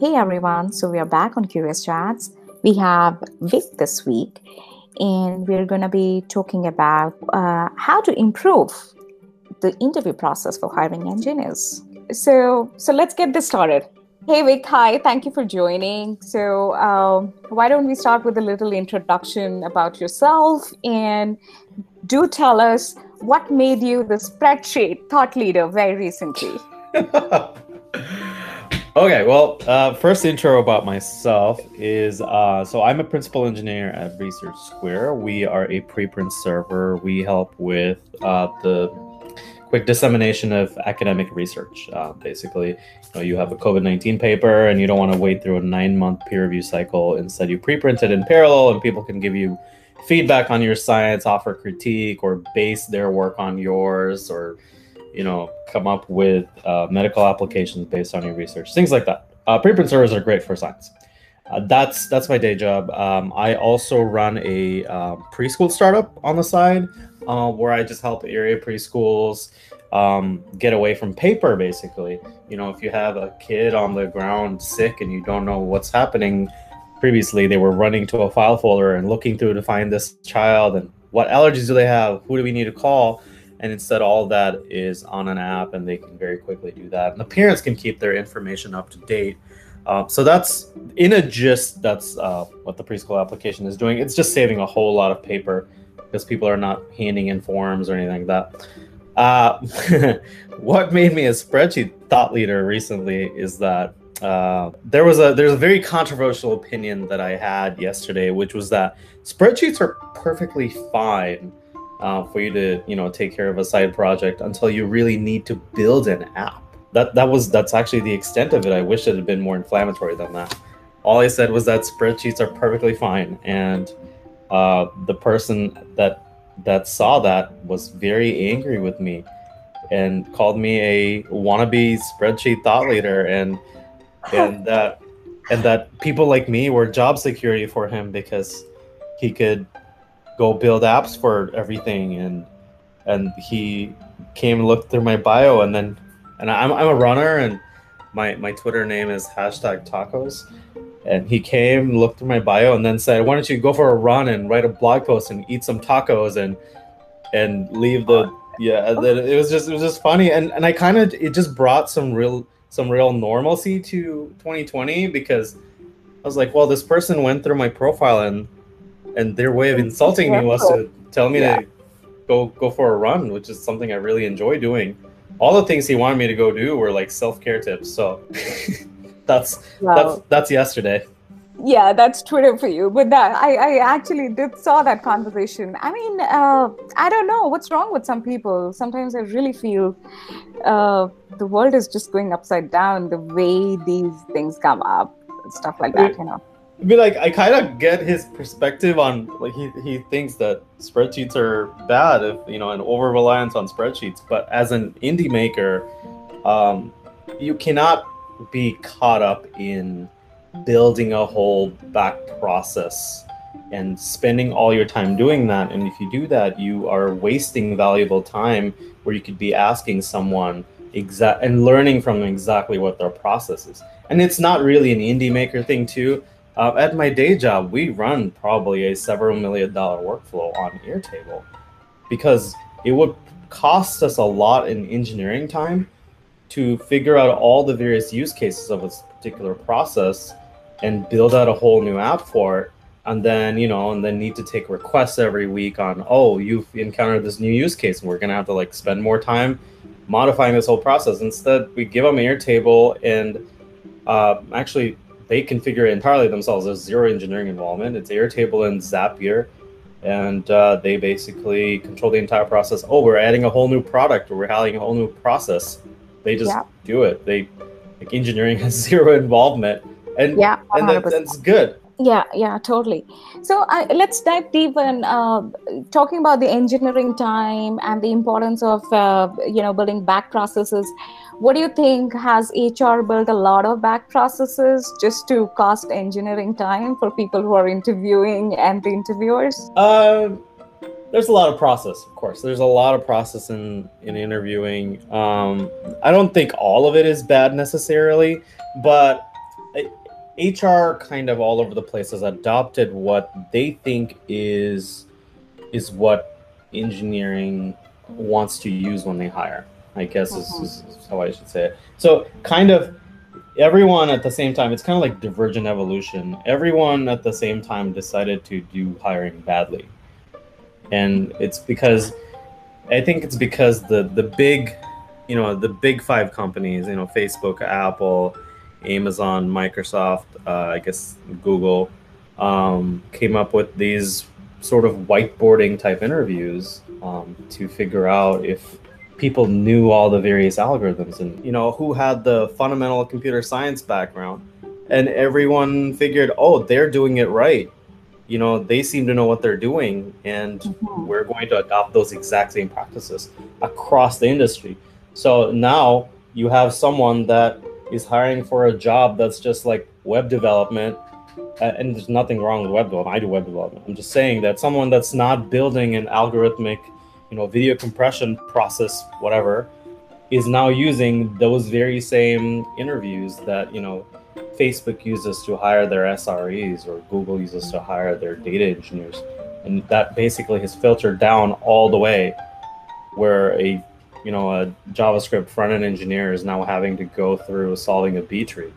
Hey everyone, so we are back on Curious Chats. We have Vic this week, and we're going to be talking about uh, how to improve the interview process for hiring engineers. So, so let's get this started. Hey Vic, hi, thank you for joining. So, um, why don't we start with a little introduction about yourself and do tell us what made you the spreadsheet thought leader very recently? Okay, well, uh, first intro about myself is uh, so I'm a principal engineer at Research Square. We are a preprint server. We help with uh, the quick dissemination of academic research. Uh, basically, you know, you have a COVID nineteen paper and you don't want to wait through a nine month peer review cycle. Instead, you preprint it in parallel, and people can give you feedback on your science, offer critique, or base their work on yours, or you know, come up with uh, medical applications based on your research, things like that. Uh, preprint servers are great for science. Uh, that's that's my day job. Um, I also run a uh, preschool startup on the side, uh, where I just help area preschools um, get away from paper. Basically, you know, if you have a kid on the ground sick and you don't know what's happening, previously they were running to a file folder and looking through to find this child and what allergies do they have, who do we need to call and instead all that is on an app and they can very quickly do that. And the parents can keep their information up to date. Uh, so that's in a gist that's uh, what the preschool application is doing. It's just saving a whole lot of paper because people are not handing in forms or anything like that. Uh, what made me a spreadsheet thought leader recently is that uh, there was a there's a very controversial opinion that I had yesterday, which was that spreadsheets are perfectly fine uh, for you to you know take care of a side project until you really need to build an app. That that was that's actually the extent of it. I wish it had been more inflammatory than that. All I said was that spreadsheets are perfectly fine, and uh, the person that that saw that was very angry with me and called me a wannabe spreadsheet thought leader and and that and that people like me were job security for him because he could go build apps for everything and and he came and looked through my bio and then and I'm, I'm a runner and my my twitter name is hashtag tacos. And he came looked through my bio and then said why don't you go for a run and write a blog post and eat some tacos and and leave the yeah it was just it was just funny and and i kind of it just brought some real some real normalcy to 2020 because i was like well this person went through my profile and and their way of insulting me was to tell me yeah. to go go for a run, which is something I really enjoy doing. All the things he wanted me to go do were like self care tips. So that's wow. that's that's yesterday. Yeah, that's Twitter for you. But that I, I actually did saw that conversation. I mean, uh, I don't know what's wrong with some people. Sometimes I really feel uh, the world is just going upside down the way these things come up, stuff like that. You know be like I kind of get his perspective on like he, he thinks that spreadsheets are bad if you know an over reliance on spreadsheets but as an indie maker um, you cannot be caught up in building a whole back process and spending all your time doing that and if you do that you are wasting valuable time where you could be asking someone exact and learning from them exactly what their process is. And it's not really an indie maker thing too uh, at my day job, we run probably a several million dollar workflow on Airtable because it would cost us a lot in engineering time to figure out all the various use cases of a particular process and build out a whole new app for it. And then you know and then need to take requests every week on oh you've encountered this new use case and we're going to have to like spend more time modifying this whole process. Instead we give them airtable and uh, actually they configure it entirely themselves. There's zero engineering involvement. It's Airtable and Zapier, and uh, they basically control the entire process. Oh, we're adding a whole new product, or we're adding a whole new process. They just yeah. do it. They like engineering has zero involvement, and yeah, and that, that's good yeah yeah totally. So uh, let's dive deep in uh, talking about the engineering time and the importance of uh, you know building back processes. What do you think has hr built a lot of back processes just to cost engineering time for people who are interviewing and the interviewers? Um, there's a lot of process of course. There's a lot of process in in interviewing. Um, i don't think all of it is bad necessarily but HR kind of all over the place has adopted what they think is is what engineering wants to use when they hire. I guess is, Mhm. is how I should say it. So kind of everyone at the same time, it's kind of like divergent evolution. Everyone at the same time decided to do hiring badly. And it's because I think it's because the the big, you know, the big five companies, you know, Facebook, Apple, Amazon, Microsoft, uh, I guess Google, um, came up with these sort of whiteboarding type interviews um, to figure out if people knew all the various algorithms and you know who had the fundamental computer science background. And everyone figured oh they're doing it right. You know they seem to know what they're doing and Mhm. we're going to adopt those exact same practices across the industry. So now you have someone that is hiring for a job that's just like web development uh, and there's nothing wrong with web development. I do web development. I'm just saying that someone that's not building an algorithmic you know video compression process whatever is now using those very same interviews that you know facebook uses to hire their sres or google uses to hire their data engineers. And that basically has filtered down all the way where a you know a javascript front-end engineer is now having to go through solving a b tree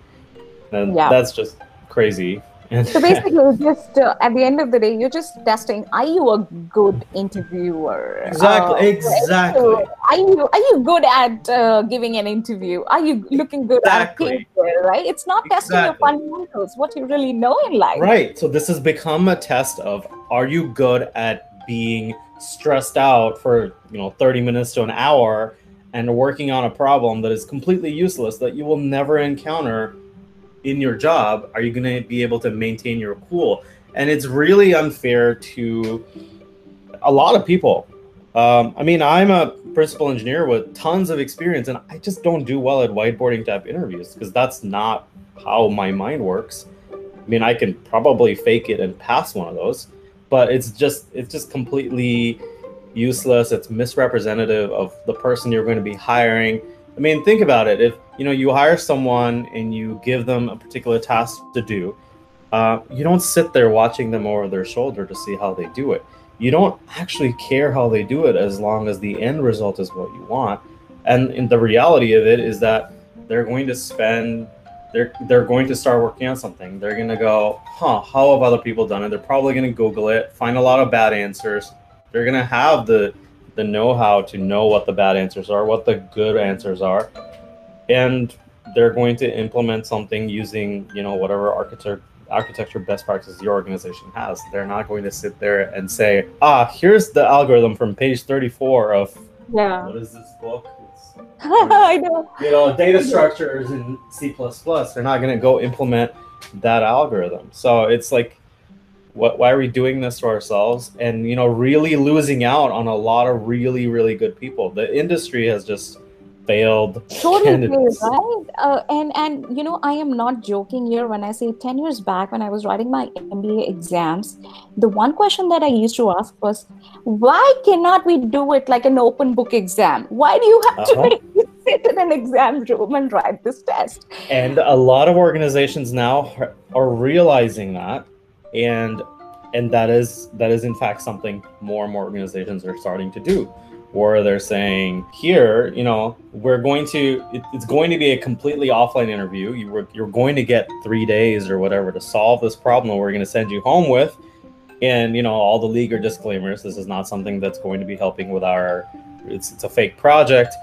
and Yeah. that's just crazy So basically, just uh, at the end of the day, you're just testing: Are you a good interviewer? Exactly, Uh, exactly. Are you are you good at uh, giving an interview? Are you looking good Exactly. at paper? Right? It's not testing your fundamentals, what you really know in life. Right. So this has become a test of are you good at being stressed out for, you know, 30 minutes to an hour and working on a problem that is completely useless that you will never encounter in your job? Are you going to be able to maintain your cool? And it's really unfair to a lot of people. Um, I mean, I'm a principal engineer with tons of experience, and I just don't do well at whiteboarding type interviews because that's not how my mind works. I mean, I can probably fake it and pass one of those, but it's just it's just completely useless. It's misrepresentative of the person you're going to be hiring. I mean, think about it. If you know you hire someone and you give them a particular task to do, uh, you don't sit there watching them over their shoulder to see how they do it. You don't actually care how they do it as long as the end result is what you want. And, and the reality of it is that they're going to spend they're they're going to start working on something. They're gonna go, huh? How have other people done it? They're probably gonna Google it, find a lot of bad answers. They're gonna have the the know-how to know what the bad answers are, what the good answers are, and they're going to implement something using you know whatever architecture architecture best practices your organization has. They're not going to sit there and say, ah, here's the algorithm from page 34 of Yeah. what is this book? I know. you know data structures in c++ they're not going to go implement that algorithm. So it's like what why are we doing this to ourselves? And you know really losing out on a lot of really really good people. The industry has just failed totally candidates. right uh, and and you know i am not joking here when i say 10 years back when i was writing my mba exams the one question that i used to ask was why cannot we do it like an open book exam why do you have Uh-huh. to make sit in an exam room and write this test and a lot of organizations now are- are realizing that and and that is that is in fact something more and more organizations are starting to do where they're saying here you know we're going to it, it's going to be a completely offline interview. You were, you're going to get three days or whatever to solve this problem we're going to send you home with. And you know all the legal disclaimers this is not something that's going to be helping with our it's, it's a fake project.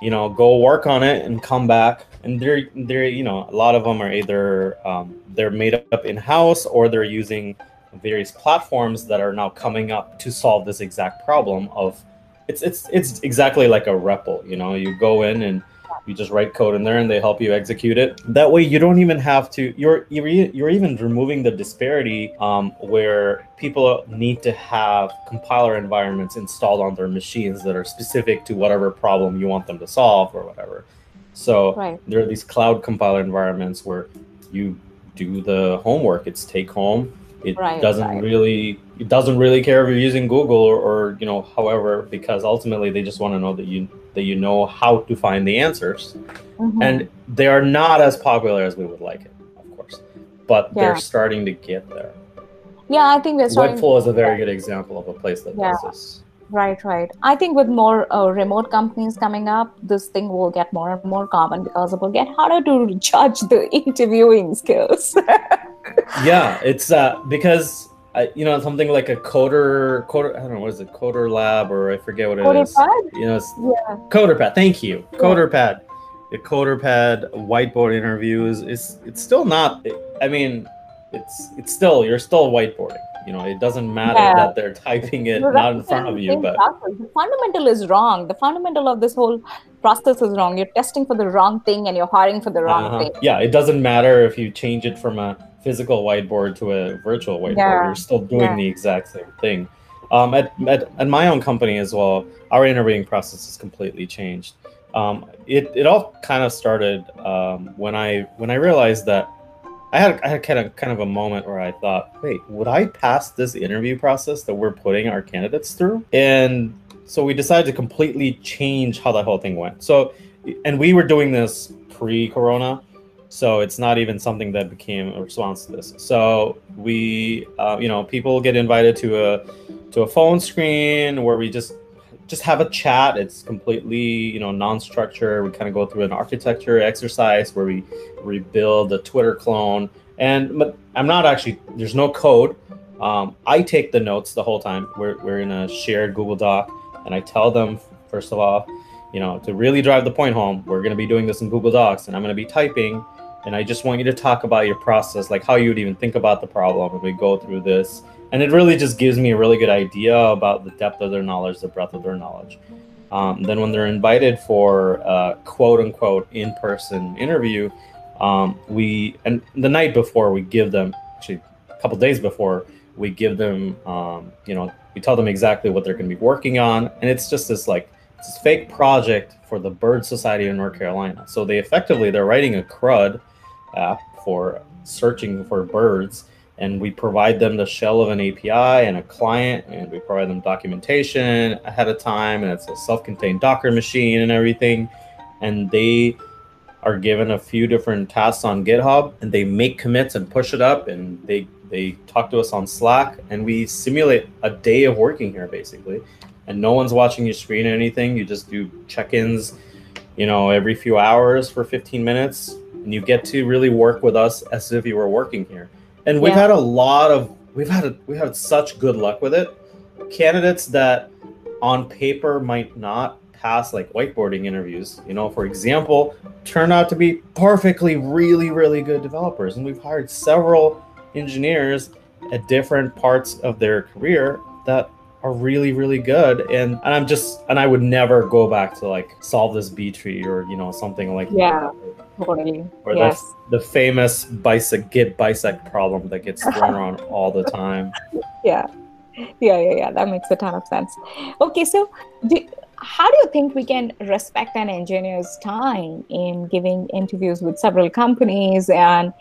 You know go work on it and come back. And they're they're you know a lot of them are either um, they're made up in house or they're using various platforms that are now coming up to solve this exact problem of it's it's it's exactly like a REPL you know? You go in and you just write code in there and they help you execute it. That way you don't even have to you're you're, you're even removing the disparity um, where people need to have compiler environments installed on their machines that are specific to whatever problem you want them to solve or whatever. So right. there are these cloud compiler environments where you do the homework. It's take home it Right, doesn't right. really it doesn't really care if you're using google or, or you know however because ultimately they just want to know that you that you know how to find the answers Mhm. and they are not as popular as we would like it of course but Yeah. they're starting to get there. Yeah, I think we're starting. Webflow is a very good example of a place that Yeah. does this. Right, right. I think with more uh, remote companies coming up, this thing will get more and more common because it will get harder to judge the interviewing skills. Yeah, it's uh, because I, you know something like a coder coder. I don't know what is it, coder lab or I forget what it is. CoderPad? You know, it's yeah, CoderPad. Thank you, coder CoderPad. The CoderPad whiteboard interviews is it's still not. I mean, it's it's still you're still whiteboarding. You know, it doesn't matter Yeah. that they're typing it No, not in front of you, same but the fundamental is wrong. The fundamental of this whole process is wrong. You're testing for the wrong thing and you're hiring for the wrong Uh-huh. thing. Yeah, it doesn't matter if you change it from a physical whiteboard to a virtual whiteboard. Yeah. You're still doing Yeah. the exact same thing. Um, at, at, at my own company as well, our interviewing process has completely changed. Um, it, it all kind of started um, when I when I realized that I had I had kind of kind of a moment where I thought, wait, would I pass this interview process that we're putting our candidates through? And so we decided to completely change how the whole thing went. So, and we were doing this pre-corona, so it's not even something that became a response to this. So we, uh, you know, people get invited to a to a phone screen where we just just have a chat. It's completely, you know, non-structured. We kind of go through an architecture exercise where we rebuild a Twitter clone. And but I'm not actually. There's no code. Um, I take the notes the whole time. We're we're in a shared Google Doc, and I tell them first of all, you know, to really drive the point home, we're going to be doing this in Google Docs, and I'm going to be typing. And I just want you to talk about your process, like how you would even think about the problem. And we go through this, and it really just gives me a really good idea about the depth of their knowledge, the breadth of their knowledge. Um, then when they're invited for a quote unquote in person interview, um, we and the night before we give them actually a couple days before we give them um, you know we tell them exactly what they're going to be working on and it's just this like this fake project for the bird society of north carolina so they effectively they're writing a crud app for searching for birds and we provide them the shell of an api and a client and we provide them documentation ahead of time and it's a self-contained docker machine and everything and they are given a few different tasks on GitHub and they make commits and push it up and they they talk to us on Slack and we simulate a day of working here basically. And no one's watching your screen or anything. You just do check-ins, you know, every few hours for 15 minutes and you get to really work with us as if you were working here. And we've Yeah. had a lot of we've had a, we've had such good luck with it. Candidates that on paper might not pass like whiteboarding interviews, you know, for example, turn out to be perfectly really really good developers and we've hired several engineers at different parts of their career that are really really good and, and i'm just and i would never go back to like solve this b tree or you know something like Yeah. Totally. or yes. the, the famous bisect git bisect problem that gets thrown around all the time. Yeah. Yeah yeah yeah. That makes a ton of sense. Okay so do, how do you think we can respect an engineer's time in giving interviews with several companies? And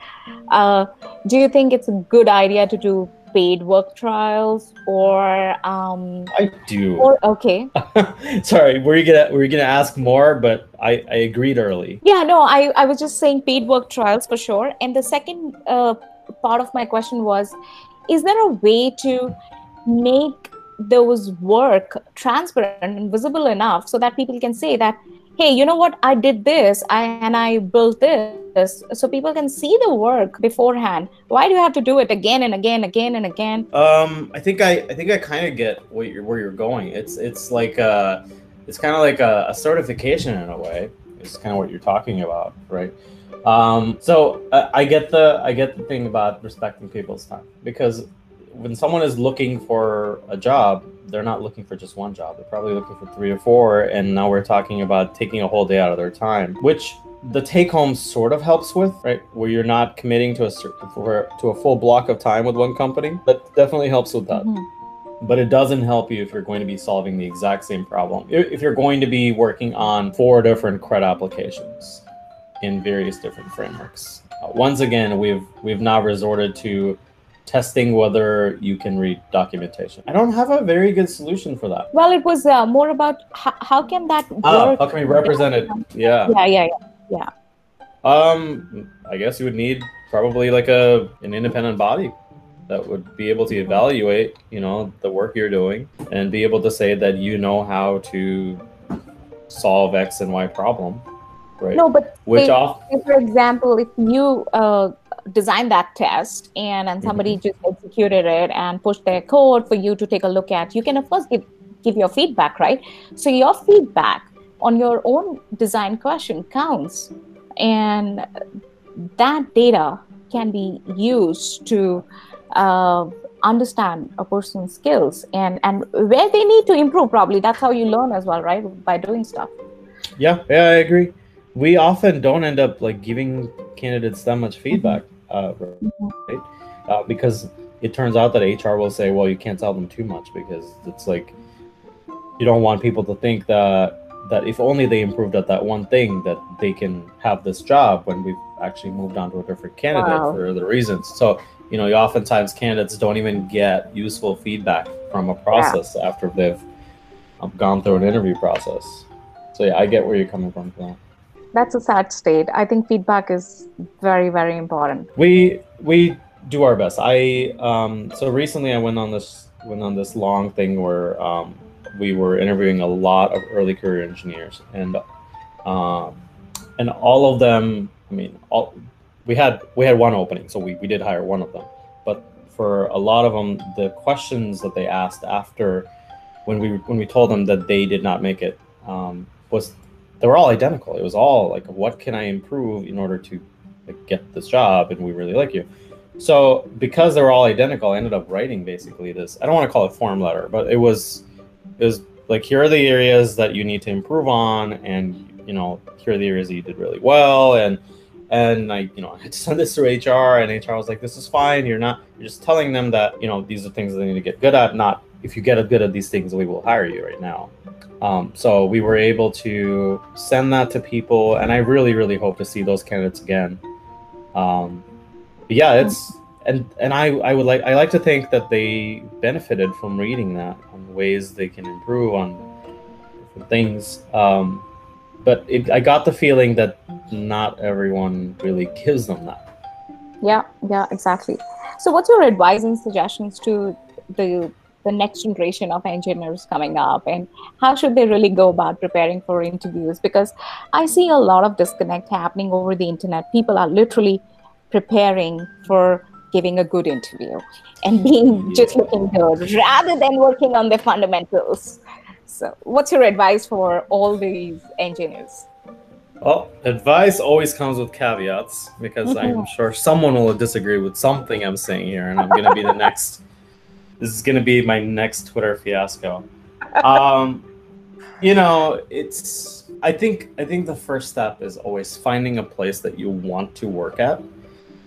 uh, do you think it's a good idea to do paid work trials or um i do. or okay. Sorry were you gonna were you gonna ask more but i i agreed early. Yeah no i i was just saying paid work trials for sure. And the second uh, part of my question was is there a way to make those work transparent and visible enough so that people can say that hey you know what i did this I, and i built this so people can see the work beforehand why do you have to do it again and again again and again Um, I think I, I think I kind of get what you're, where you're going. It's, it's like, uh, it's kind of like a, a certification in a way. It's kind of what you're talking about, right? Um, so I, I get the, I get the thing about respecting people's time because when someone is looking for a job, they're not looking for just one job. They're probably looking for three or four. And now we're talking about taking a whole day out of their time, which the take home sort of helps with, right? Where you're not committing to a for to a full block of time with one company. That definitely helps with that. Mhm. But it doesn't help you if you're going to be solving the exact same problem. If you're going to be working on four different CRUD applications in various different frameworks. Uh, once again, we've we've now resorted to testing whether you can read documentation. I don't have a very good solution for that. well it was uh, more about how, how can that Ah, work how can we represent it? Yeah. yeah yeah yeah Um, I guess you would need probably like a an independent body that would be able to evaluate, you know, the work you're doing and be able to say that you know how to solve X and Y problem. Right. No, but which say, off say for example, if you uh, design that test and and somebody Mm-hmm. just executed it and pushed their code for you to take a look at, you can of course give give your feedback, right? So your feedback on your own design question counts, and that data can be used to uh, understand a person's skills and and where they need to improve. Probably that's how you learn as well, right? By doing stuff. Yeah, yeah, I agree. We often don't end up like giving candidates that much feedback, uh, right? Uh, because it turns out that HR will say, "Well, you can't tell them too much because it's like you don't want people to think that that if only they improved at that one thing, that they can have this job when we've actually moved on to a different candidate Wow. for other reasons." So you know, oftentimes candidates don't even get useful feedback from a process after they've um, gone through an interview process. So yeah, I get where you're coming from. For that. That's a sad state. I think feedback is very, very important. we we do our best i um so recently i went on this went on this long thing where um we were interviewing a lot of early career engineers and um and all of them i mean all we had we had one opening so we, we did hire one of them but for a lot of them the questions that they asked after when we when we told them that they did not make it um, was they were all identical it was all like what can i improve in order to like, get this job and we really like you so because they were all identical i ended up writing basically this i don't want to call it form letter but it was it was like here are the areas that you need to improve on and you know here are the areas that you did really well and and I, you know, I had to send this to HR, and HR was like, "This is fine. You're not. You're just telling them that you know these are things that they need to get good at. Not if you get a good at these things, we will hire you right now." Um, so we were able to send that to people, and I really, really hope to see those candidates again. Um, yeah, it's and and I I would like I like to think that they benefited from reading that on ways they can improve on things. Um, but it, I got the feeling that not everyone really gives them that. Yeah, yeah, exactly. So, what's your advice and suggestions to the the next generation of engineers coming up, and how should they really go about preparing for interviews? Because I see a lot of disconnect happening over the internet. People are literally preparing for giving a good interview and hmm. being just looking good rather than working on the fundamentals. So, what's your advice for all these engineers? Well, advice always comes with caveats because I'm mm-hmm. sure someone will disagree with something I'm saying here, and I'm going to be the next. This is going to be my next Twitter fiasco. Um, you know, it's. I think. I think the first step is always finding a place that you want to work at,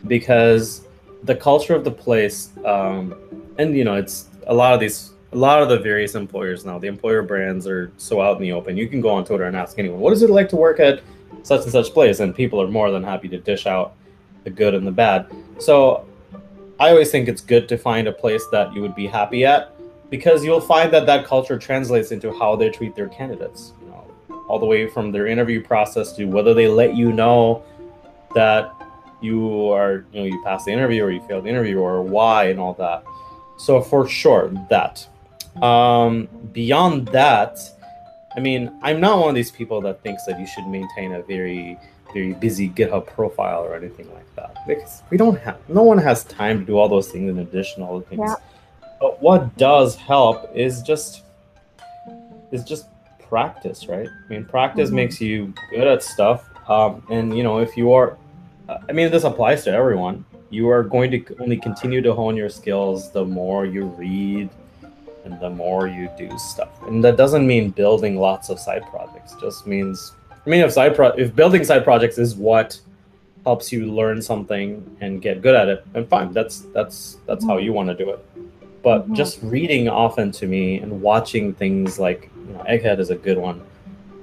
because the culture of the place, um, and you know, it's a lot of these a lot of the various employers now, the employer brands are so out in the open. You can go on Twitter and ask anyone, what is it like to work at such and such place? And people are more than happy to dish out the good and the bad. So I always think it's good to find a place that you would be happy at because you'll find that that culture translates into how they treat their candidates. You know, all the way from their interview process to whether they let you know that you are, you know, you passed the interview or you failed the interview or why and all that. So for sure, that. Um, beyond that, I mean, I'm not one of these people that thinks that you should maintain a very, very busy GitHub profile or anything like that. Because we don't have, no one has time to do all those things in addition to things. Yeah. But what does help is just, is just practice, right? I mean, practice Mhm. makes you good at stuff. Um, and you know, if you are, I mean, this applies to everyone. You are going to only continue to hone your skills the more you read and the more you do stuff. And that doesn't mean building lots of side projects. It just means I mean if side pro- if building side projects is what helps you learn something and get good at it, then fine. That's that's that's how you want to do it. But Mhm. just reading often to me and watching things like you know, Egghead is a good one.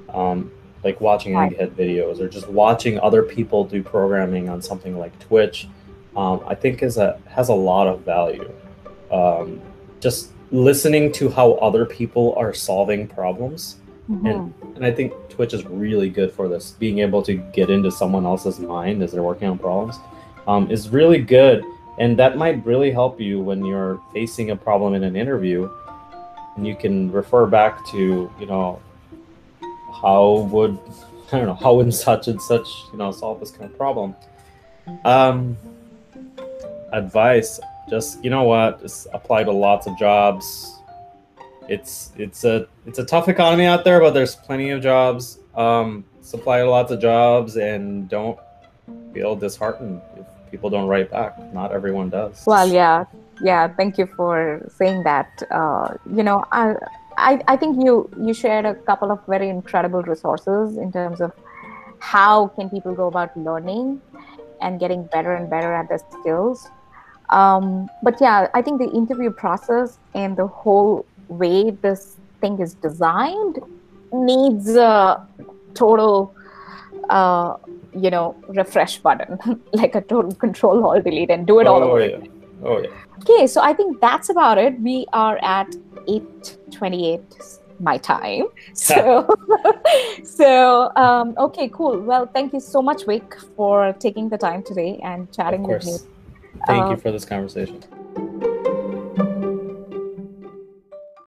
Um, like watching Right. Egghead videos or just watching other people do programming on something like Twitch, um, I think is a has a lot of value. Um, just listening to how other people are solving problems and and I think Twitch is really good for this, being able to get into someone else's mind as they're working on problems. um, is really good, and that might really help you when you're facing a problem in an interview, and you can refer back to you know how would I don't know how would such and such you know solve this kind of problem. Um, advice: just you know what, just apply to lots of jobs. It's it's a it's a tough economy out there, but there's plenty of jobs. Um, supply lots of jobs, and don't feel disheartened if people don't write back. Not everyone does. Well, yeah, yeah. Thank you for saying that. Uh, you know, I, I I think you you shared a couple of very incredible resources in terms of how can people go about learning and getting better and better at their skills. Um, but yeah, I think the interview process and the whole way this thing is designed needs a total, uh, you know, refresh button, like a total control all delete and do it all oh over. yeah, oh yeah. Okay, so I think that's about it. We are at 8:28 my time. So so um, okay, cool. Well, thank you so much, Vic, for taking the time today and chatting Of with me. Thank Uh, you for this conversation.